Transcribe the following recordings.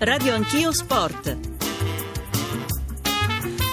Radio Anch'io Sport.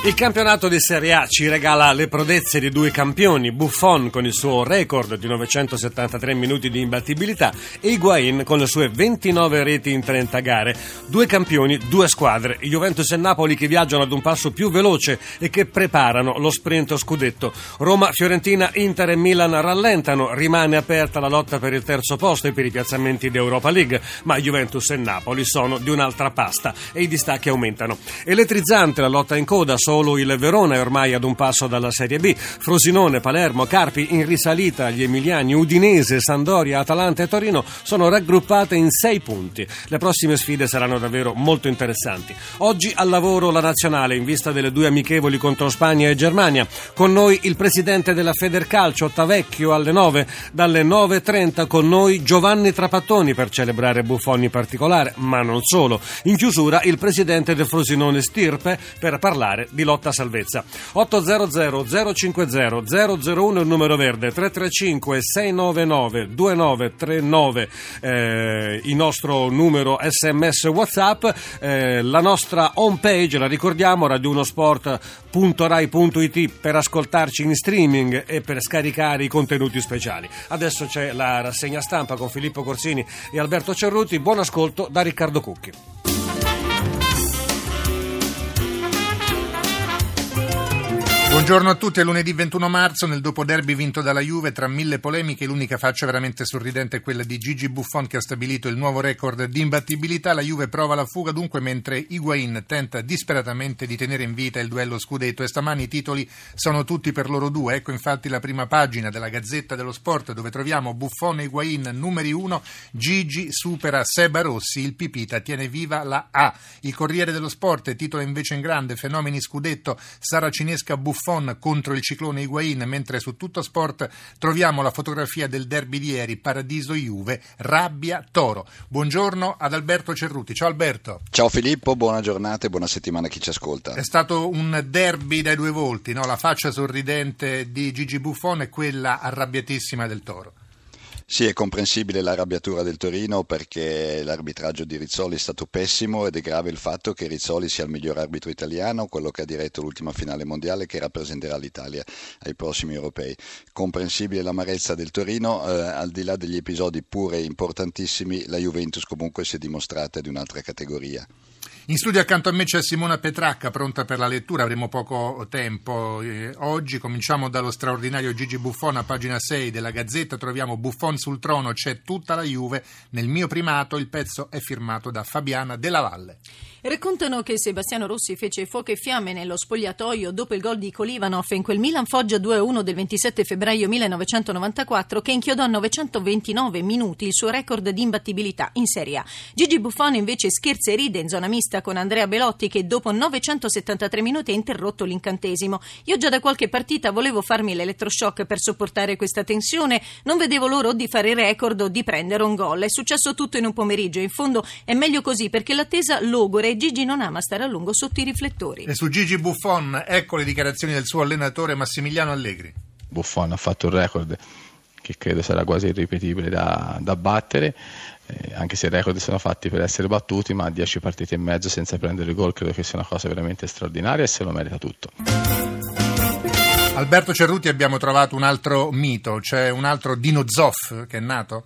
Il campionato di Serie A ci regala le prodezze di due campioni, Buffon con il suo record di 973 minuti di imbattibilità e Higuain con le sue 29 reti in 30 gare. Due campioni, due squadre, Juventus e Napoli che viaggiano ad un passo più veloce e che preparano lo sprint scudetto. Roma, Fiorentina, Inter e Milan rallentano, rimane aperta la lotta per il terzo posto e per i piazzamenti di Europa League, ma Juventus e Napoli sono di un'altra pasta e i distacchi aumentano. Elettrizzante la lotta in coda, solo il Verona è ormai ad un passo dalla Serie B. Frosinone, Palermo, Carpi in risalita, gli Emiliani, Udinese, Sandoria, Atalanta e Torino sono raggruppate in sei punti. Le prossime sfide saranno davvero molto interessanti. Oggi al lavoro la nazionale in vista delle due amichevoli contro Spagna e Germania. Con noi il presidente della Federcalcio, Tavecchio, alle 9. Dalle 9.30 con noi Giovanni Trapattoni per celebrare Buffoni particolare, ma non solo. In chiusura il presidente del Frosinone Stirpe per parlare di lotta salvezza. 800 050 001 il numero verde, 335 699 2939 eh, il nostro numero sms whatsapp, eh, la nostra home page, la ricordiamo, radionosport.rai.it per ascoltarci in streaming e per scaricare i contenuti speciali. Adesso c'è la rassegna stampa con Filippo Corsini e Alberto Cerruti. Buon ascolto da Riccardo Cucchi. Buongiorno a tutti, è lunedì 21 marzo, nel dopo derby vinto dalla Juve, tra mille polemiche l'unica faccia veramente sorridente è quella di Gigi Buffon che ha stabilito il nuovo record di imbattibilità, la Juve prova la fuga dunque mentre Higuain tenta disperatamente di tenere in vita il duello scudetto. E stamani i titoli sono tutti per loro due, ecco infatti la prima pagina della Gazzetta dello Sport dove troviamo Buffon e Higuain numeri uno, Gigi supera Seba Rossi, il Pipita tiene viva la A, il Corriere dello Sport titola invece in grande fenomeni scudetto saracinesca Buffon Buffon contro il ciclone Higuain, mentre su tutto sport troviamo la fotografia del derby di ieri, Paradiso Juve, Rabbia Toro. Buongiorno ad Alberto Cerruti. Ciao Alberto. Ciao Filippo, buona giornata e buona settimana a chi ci ascolta. È stato un derby dai due volti, no? la faccia sorridente di Gigi Buffon e quella arrabbiatissima del Toro. Sì, è comprensibile l'arrabbiatura del Torino perché l'arbitraggio di Rizzoli è stato pessimo ed è grave il fatto che Rizzoli sia il miglior arbitro italiano, quello che ha diretto l'ultima finale mondiale che rappresenterà l'Italia ai prossimi europei. Comprensibile l'amarezza del Torino, eh, al di là degli episodi pure importantissimi, la Juventus comunque si è dimostrata di un'altra categoria. In studio accanto a me c'è Simona Petracca, pronta per la lettura, avremo poco tempo. Eh, oggi cominciamo dallo straordinario Gigi Buffon a pagina 6 della Gazzetta, troviamo Buffon sul trono, c'è tutta la Juve, nel mio primato il pezzo è firmato da Fabiana Della Valle. Raccontano che Sebastiano Rossi fece fuoco e fiamme nello spogliatoio dopo il gol di Kolivanov in quel Milan Foggia 2-1 del 27 febbraio 1994 che inchiodò a 929 minuti il suo record di imbattibilità in Serie A. Gigi Buffon invece scherza e ride in zona mista con Andrea Belotti che dopo 973 minuti ha interrotto l'incantesimo. Io già da qualche partita volevo farmi l'elettroshock per sopportare questa tensione, non vedevo l'ora di fare il record o di prendere un gol. È successo tutto in un pomeriggio, in fondo è meglio così perché l'attesa logore Gigi non ama stare a lungo sotto i riflettori. E su Gigi Buffon, ecco le dichiarazioni del suo allenatore Massimiliano Allegri. Buffon ha fatto un record che credo sarà quasi irripetibile da, da battere. Eh, anche se i record sono fatti per essere battuti, ma 10 partite e mezzo senza prendere gol credo che sia una cosa veramente straordinaria e se lo merita tutto. Alberto Cerruti abbiamo trovato un altro mito, c'è un altro Dino Zoff che è nato?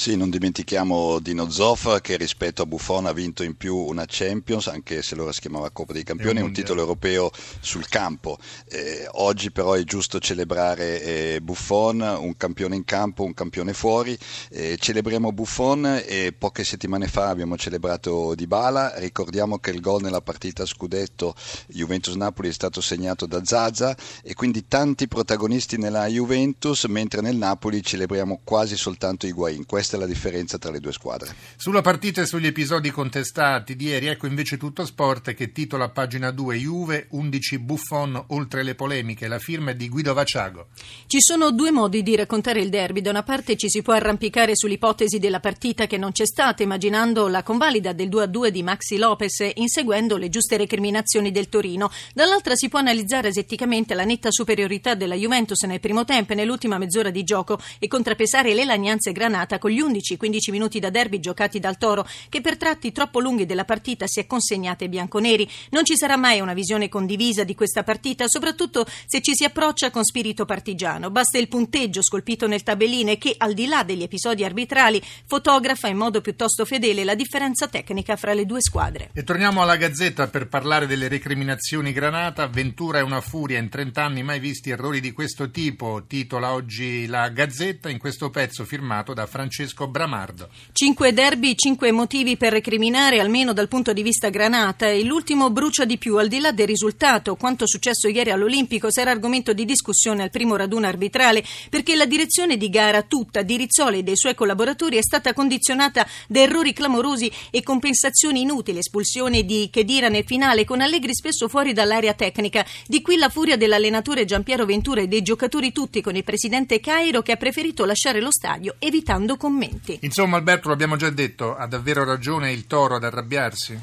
Sì, non dimentichiamo Dino Zoff che rispetto a Buffon ha vinto in più una Champions, anche se allora si chiamava Coppa dei Campioni, un titolo europeo sul campo. Eh, oggi però è giusto celebrare eh, Buffon, un campione in campo, un campione fuori. Eh, celebriamo Buffon e poche settimane fa abbiamo celebrato Dybala. Ricordiamo che il gol nella partita scudetto Juventus-Napoli è stato segnato da Zaza e quindi tanti protagonisti nella Juventus, mentre nel Napoli celebriamo quasi soltanto Higuain questa è la differenza tra le due squadre. Sulla partita e sugli episodi contestati di ieri, ecco invece tutto sport che titola a pagina 2 Juve, 11 Buffon, oltre le polemiche, la firma è di Guido Vaciago. Ci sono due modi di raccontare il derby. Da una parte ci si può arrampicare sull'ipotesi della partita che non c'è stata, immaginando la convalida del 2-2 di Maxi Lopez, inseguendo le giuste recriminazioni del Torino. Dall'altra si può analizzare esetticamente la netta superiorità della Juventus nel primo tempo e nell'ultima mezz'ora di gioco e contrapesare le lagnanze granata con gli 11-15 minuti da derby giocati dal Toro, che per tratti troppo lunghi della partita si è consegnata ai bianconeri. Non ci sarà mai una visione condivisa di questa partita, soprattutto se ci si approccia con spirito partigiano. Basta il punteggio scolpito nel tabelline che, al di là degli episodi arbitrali, fotografa in modo piuttosto fedele la differenza tecnica fra le due squadre. E torniamo alla Gazzetta per parlare delle recriminazioni Granata. Ventura è una furia, in 30 anni mai visti errori di questo tipo, titola oggi la Gazzetta in questo pezzo firmato da Francesco Bramardo. Cinque derby, cinque motivi per recriminare, almeno dal punto di vista Granata. E l'ultimo brucia di più, al di là del risultato. Quanto successo ieri all'Olimpico sarà argomento di discussione al primo raduno arbitrale, perché la direzione di gara tutta di Rizzoli e dei suoi collaboratori è stata condizionata da errori clamorosi e compensazioni inutili, espulsione di Chedira nel finale con Allegri spesso fuori dall'area tecnica. Di qui la furia dell'allenatore Giampiero Ventura e dei giocatori tutti con il presidente Cairo che ha preferito lasciare lo stadio evitando commenti. Insomma, Alberto, l'abbiamo già detto, ha davvero ragione il toro ad arrabbiarsi?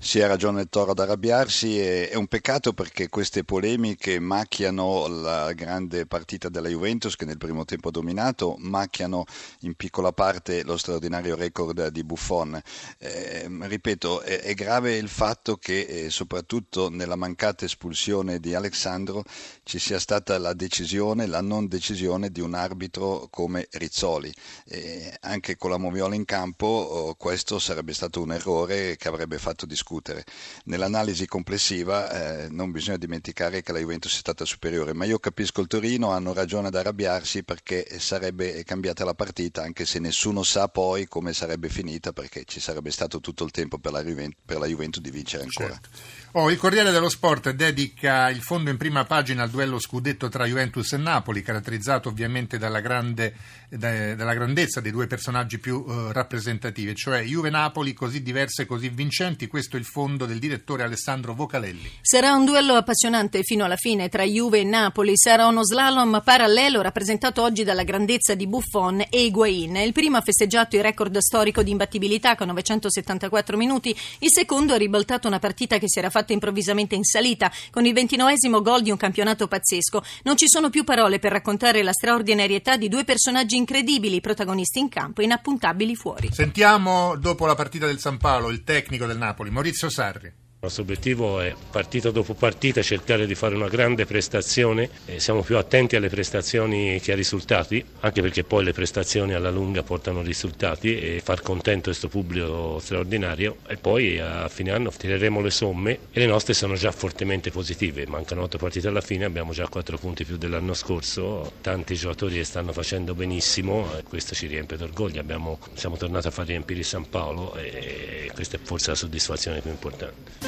Sì, ha ragione il Toro ad arrabbiarsi, è, un peccato perché queste polemiche macchiano la grande partita della Juventus che nel primo tempo ha dominato, macchiano in piccola parte lo straordinario record di Buffon. Eh, ripeto, è, è, grave il fatto che eh, soprattutto nella mancata espulsione di Alessandro ci sia stata la decisione, la non decisione di un arbitro come Rizzoli. Eh, anche con la Moviola in campo oh, questo sarebbe stato un errore che avrebbe fatto discutere discutere. Nell'analisi complessiva eh, non bisogna dimenticare che la Juventus è stata superiore, ma io capisco il Torino, hanno ragione ad arrabbiarsi perché sarebbe cambiata la partita, anche se nessuno sa poi come sarebbe finita perché ci sarebbe stato tutto il tempo per la, Juventus, per la Juventus di vincere ancora. Certo. Oh, il Corriere dello Sport dedica il fondo in prima pagina al duello scudetto tra Juventus e Napoli, caratterizzato ovviamente dalla, grande, da, dalla grandezza dei due personaggi più uh, rappresentativi, cioè Juve-Napoli così diverse e così vincenti. Questo il fondo del direttore Alessandro Vocalelli. Sarà un duello appassionante fino alla fine tra Juve e Napoli. Sarà uno slalom parallelo rappresentato oggi dalla grandezza di Buffon e Higuain. Il primo ha festeggiato il record storico di imbattibilità con 974 minuti, il secondo ha ribaltato una partita che si era fatta improvvisamente in salita, con il ventinovesimo gol di un campionato pazzesco. Non ci sono più parole per raccontare la straordinarietà di due personaggi incredibili, protagonisti in campo e inappuntabili fuori. Sentiamo dopo la partita del San Paolo il tecnico del Napoli, Maurizio Sarri. Il nostro obiettivo è partita dopo partita cercare di fare una grande prestazione, siamo più attenti alle prestazioni che ai risultati, anche perché poi le prestazioni alla lunga portano risultati e far contento questo pubblico straordinario. E poi a fine anno tireremo le somme e le nostre sono già fortemente positive, mancano otto partite alla fine, abbiamo già quattro punti più dell'anno scorso, tanti giocatori che stanno facendo benissimo e questo ci riempie d'orgoglio, abbiamo, siamo tornati a far riempire San Paolo e questa è forse la soddisfazione più importante.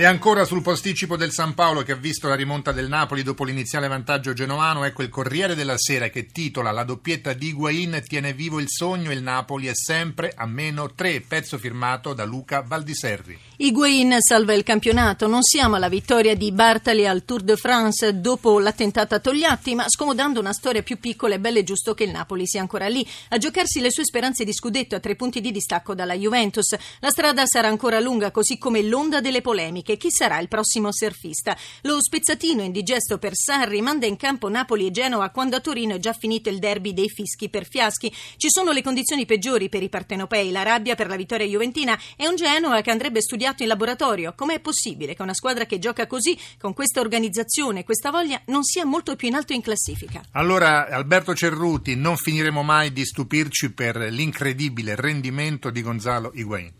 E ancora sul posticipo del San Paolo che ha visto la rimonta del Napoli dopo l'iniziale vantaggio genovano, ecco il Corriere della Sera che titola La doppietta di Higuain tiene vivo il sogno e il Napoli è sempre a meno 3, pezzo firmato da Luca Valdiserri. Higuain salva il campionato, non siamo alla vittoria di Bartali al Tour de France dopo l'attentato a Togliatti, ma scomodando una storia più piccola è bello e giusto che il Napoli sia ancora lì, a giocarsi le sue speranze di scudetto a tre punti di distacco dalla Juventus. La strada sarà ancora lunga, così come l'onda delle polemiche. Chi sarà il prossimo surfista? Lo spezzatino indigesto per Sarri manda in campo Napoli e Genova quando a Torino è già finito il derby dei fischi per fiaschi. Ci sono le condizioni peggiori per i partenopei, la rabbia per la vittoria juventina e un Genova che andrebbe studiato in laboratorio. Com'è possibile che una squadra che gioca così, con questa organizzazione questa voglia, non sia molto più in alto in classifica? Allora, Alberto Cerruti, non finiremo mai di stupirci per l'incredibile rendimento di Gonzalo Higuain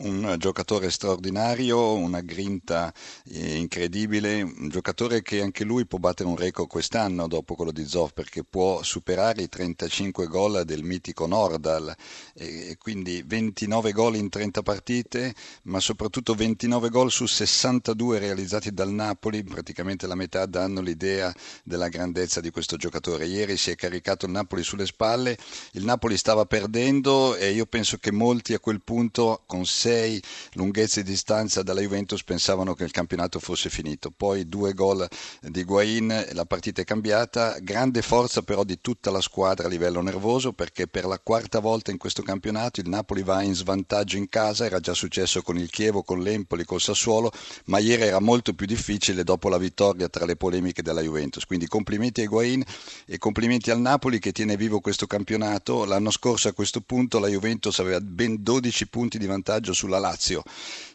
un giocatore straordinario, una grinta eh, incredibile, un giocatore che anche lui può battere un record quest'anno dopo quello di Zoff perché può superare i 35 gol del mitico Nordal e quindi 29 gol in 30 partite ma soprattutto 29 gol su 62 realizzati dal Napoli, praticamente la metà danno l'idea della grandezza di questo giocatore. Ieri si è caricato il Napoli sulle spalle, il Napoli stava perdendo e io penso che molti a quel punto con 6 6, lunghezze di distanza dalla Juventus, pensavano che il campionato fosse finito. Poi due gol di Guain, la partita è cambiata, grande forza però di tutta la squadra a livello nervoso perché per la quarta volta in questo campionato il Napoli va in svantaggio in casa, era già successo con il Chievo, con l'Empoli, col Sassuolo, ma ieri era molto più difficile dopo la vittoria tra le polemiche della Juventus. Quindi complimenti a Guain e complimenti al Napoli che tiene vivo questo campionato. L'anno scorso a questo punto la Juventus aveva ben 12 punti di vantaggio sulla Lazio.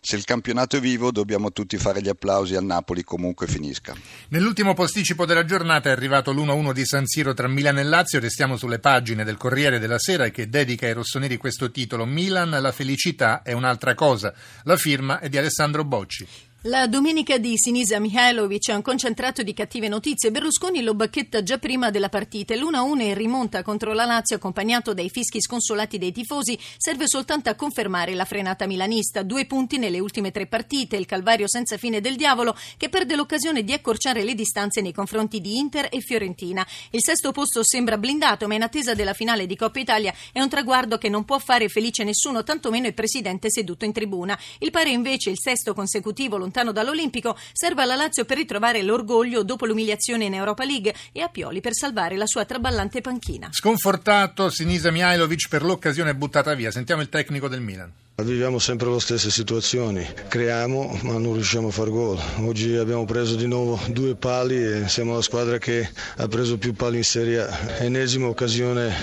Se il campionato è vivo dobbiamo tutti fare gli applausi al Napoli comunque finisca. Nell'ultimo posticipo della giornata è arrivato l'1-1 di San Siro tra Milan e Lazio. Restiamo sulle pagine del Corriere della Sera che dedica ai rossoneri questo titolo. Milan, la felicità è un'altra cosa. La firma è di Alessandro Bocci. La domenica di Sinisa Mihailovic è un concentrato di cattive notizie. Berlusconi lo bacchetta già prima della partita. L'1-1 in rimonta contro la Lazio, accompagnato dai fischi sconsolati dei tifosi, serve soltanto a confermare la frenata milanista. Due punti nelle ultime tre partite. Il calvario senza fine del diavolo che perde l'occasione di accorciare le distanze nei confronti di Inter e Fiorentina. Il sesto posto sembra blindato, ma in attesa della finale di Coppa Italia è un traguardo che non può fare felice nessuno, tantomeno il presidente seduto in tribuna. Il pare invece il sesto consecutivo lontano lontano dall'Olimpico, serve alla Lazio per ritrovare l'orgoglio dopo l'umiliazione in Europa League e a Pioli per salvare la sua traballante panchina. Sconfortato Sinisa Mihailovic per l'occasione buttata via. Sentiamo il tecnico del Milan. Viviamo sempre le stesse situazioni, creiamo ma non riusciamo a far gol. Oggi abbiamo preso di nuovo due pali e siamo la squadra che ha preso più pali in Serie A. Ennesima occasione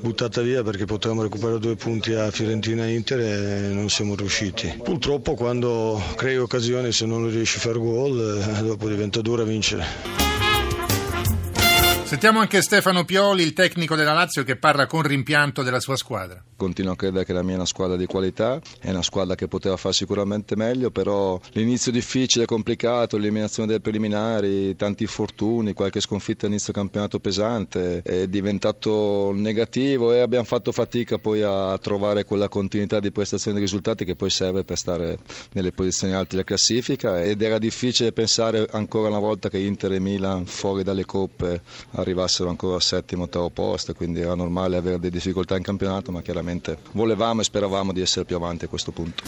buttata via perché potevamo recuperare due punti a Fiorentina e Inter e non siamo riusciti. Purtroppo quando crei occasioni se non riesci a far gol eh, dopo diventa dura vincere. Sentiamo anche Stefano Pioli, il tecnico della Lazio, che parla con rimpianto della sua squadra. Continuo a credere che la mia è una squadra di qualità, è una squadra che poteva fare sicuramente meglio, però l'inizio difficile, complicato, l'eliminazione dei preliminari, tanti infortuni, qualche sconfitta all'inizio campionato pesante, è diventato negativo e abbiamo fatto fatica poi a trovare quella continuità di prestazioni e risultati che poi serve per stare nelle posizioni alte della classifica ed era difficile pensare ancora una volta che Inter e Milan fuori dalle coppe arrivassero ancora al settimo, ottavo posto, quindi era normale avere delle difficoltà in campionato, ma chiaramente volevamo e speravamo di essere più avanti a questo punto.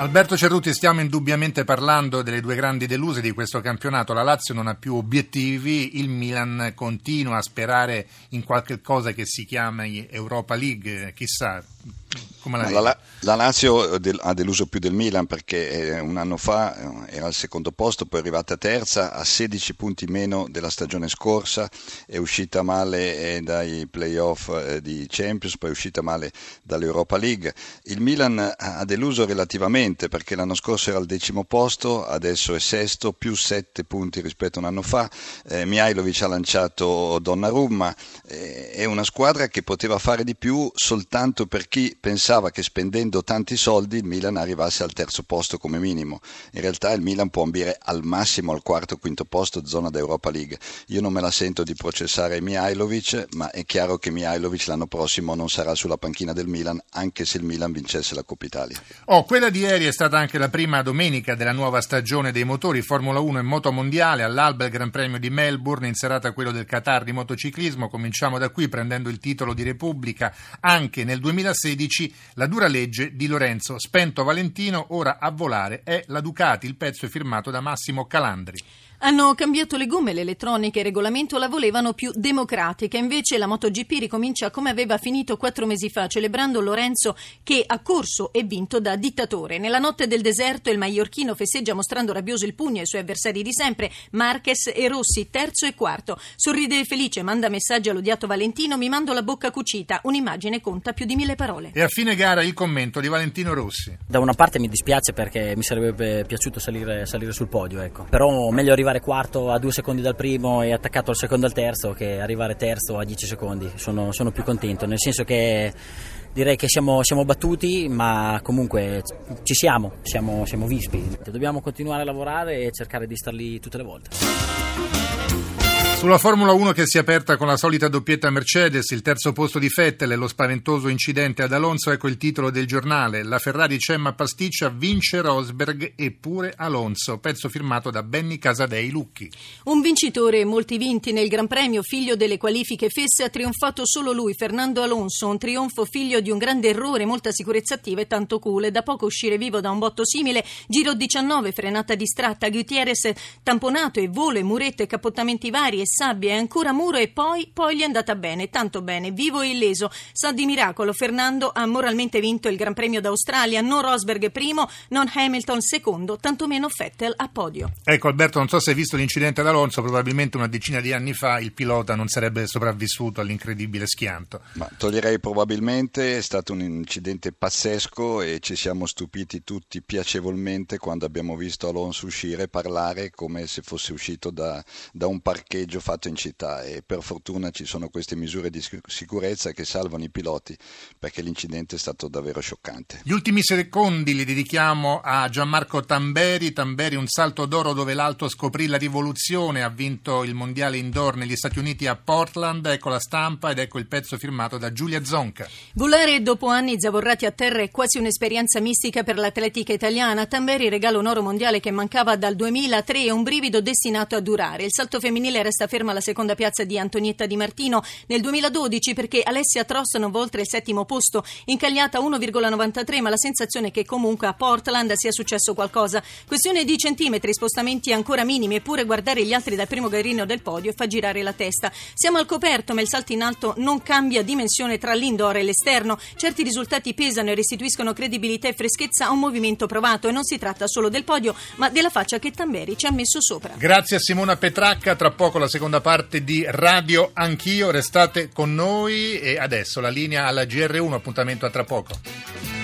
Alberto Cerruti, stiamo indubbiamente parlando delle due grandi deluse di questo campionato. La Lazio non ha più obiettivi, il Milan continua a sperare in qualche cosa che si chiami Europa League, chissà. Come la, la, la Lazio ha deluso più del Milan perché eh, un anno fa eh, era al secondo posto, poi è arrivata terza, a 16 punti meno della stagione scorsa, è uscita male eh, dai playoff di Champions, poi è uscita male dall'Europa League. Il Milan ha deluso relativamente perché l'anno scorso era al decimo posto, adesso è sesto, più 7 punti rispetto a un anno fa. Eh, Mihailovic ha lanciato Donnarumma, eh, è una squadra che poteva fare di più soltanto per chi pensava che spendendo tanti soldi il Milan arrivasse al terzo posto come minimo. In realtà il Milan può ambire al massimo al quarto o quinto posto zona d'Europa League. Io non me la sento di processare Mihailovic, ma è chiaro che Mihailovic l'anno prossimo non sarà sulla panchina del Milan, anche se il Milan vincesse la Coppa Italia. Oh, quella di ieri è stata anche la prima domenica della nuova stagione dei motori Formula 1 e Moto Mondiale. All'alba il Gran Premio di Melbourne, in serata quello del Qatar di motociclismo. Cominciamo da qui prendendo il titolo di Repubblica. Anche nel 2016 2016 la dura legge di Lorenzo Spento Valentino, ora a volare è la Ducati, il pezzo è firmato da Massimo Calandri. Hanno cambiato le gomme, l'elettronica e il regolamento la volevano più democratica, invece la MotoGP ricomincia come aveva finito quattro mesi fa, celebrando Lorenzo che ha corso e vinto da dittatore. Nella notte del deserto il maiorchino festeggia mostrando rabbioso il pugno ai suoi avversari di sempre, Marquez e Rossi, terzo e quarto. Sorride felice, manda messaggi all'odiato Valentino, mi mando la bocca cucita, un'immagine conta più di mille parole. E a fine gara il commento di Valentino Rossi. Da una parte mi dispiace perché mi sarebbe piaciuto salire, salire sul podio, ecco. però meglio arrivare arrivare quarto a due secondi dal primo e attaccato al secondo al terzo che arrivare terzo a dieci secondi. Sono, sono più contento, nel senso che direi che siamo, siamo, battuti, ma comunque ci siamo, siamo, siamo vispi. Dobbiamo continuare a lavorare e cercare di star lì tutte le volte. Sulla Formula 1 che si è aperta con la solita doppietta Mercedes, il terzo posto di Vettel e lo spaventoso incidente ad Alonso, ecco il titolo del giornale. La Ferrari Cemma Pasticcia vince Rosberg e pure Alonso, pezzo firmato da Benny Casadei Lucchi. Un vincitore molti vinti nel Gran Premio, figlio delle qualifiche fesse, ha trionfato solo lui, Fernando Alonso, un trionfo figlio di un grande errore, molta sicurezza attiva e tanto cool. Da poco uscire vivo da un botto simile, giro 19, frenata distratta, Gutierrez tamponato e volo e muretto e capottamenti vari e sabbia e ancora muro e poi, poi gli è andata bene, tanto bene, vivo e illeso. Sa di miracolo, Fernando ha moralmente vinto il Gran Premio d'Australia, non Rosberg primo, non Hamilton secondo, tantomeno Vettel a podio. Ecco Alberto, non so se hai visto l'incidente ad Alonso, probabilmente una decina di anni fa il pilota non sarebbe sopravvissuto all'incredibile schianto. Ma toglierei probabilmente, è stato un incidente pazzesco e ci siamo stupiti tutti piacevolmente quando abbiamo visto Alonso uscire e parlare come se fosse uscito da, da un parcheggio fatto in città e per fortuna ci sono queste misure di sicurezza che salvano i piloti perché l'incidente è stato davvero scioccante. Gli ultimi secondi li dedichiamo a Gianmarco Tamberi, Tamberi un salto d'oro dove l'alto scoprì la rivoluzione, ha vinto il mondiale indoor negli Stati Uniti a Portland, ecco la stampa ed ecco il pezzo firmato da Giulia Zonca. Volare dopo anni zavorrati a terra è quasi un'esperienza mistica per l'atletica italiana. Tamberi regala un oro mondiale che mancava dal 2003 e un brivido destinato a durare. Il salto femminile resta ferma alla seconda piazza di Antonietta Di Martino nel 2012 perché Alessia va oltre il settimo posto, incagliata 1,93, ma la sensazione è che comunque a Portland sia successo qualcosa. Questione di centimetri, spostamenti ancora minimi, eppure guardare gli altri dal primo garrino del podio fa girare la testa. Siamo al coperto, ma il salto in alto non cambia dimensione tra l'indoor e l'esterno. Certi risultati pesano e restituiscono credibilità e freschezza a un movimento provato e non si tratta solo del podio, ma della faccia che Tamberi ci ha messo sopra. Grazie a Simona Petracca, tra poco la seconda parte di Radio Anch'io, restate con noi e adesso la linea alla GR1, appuntamento a tra poco.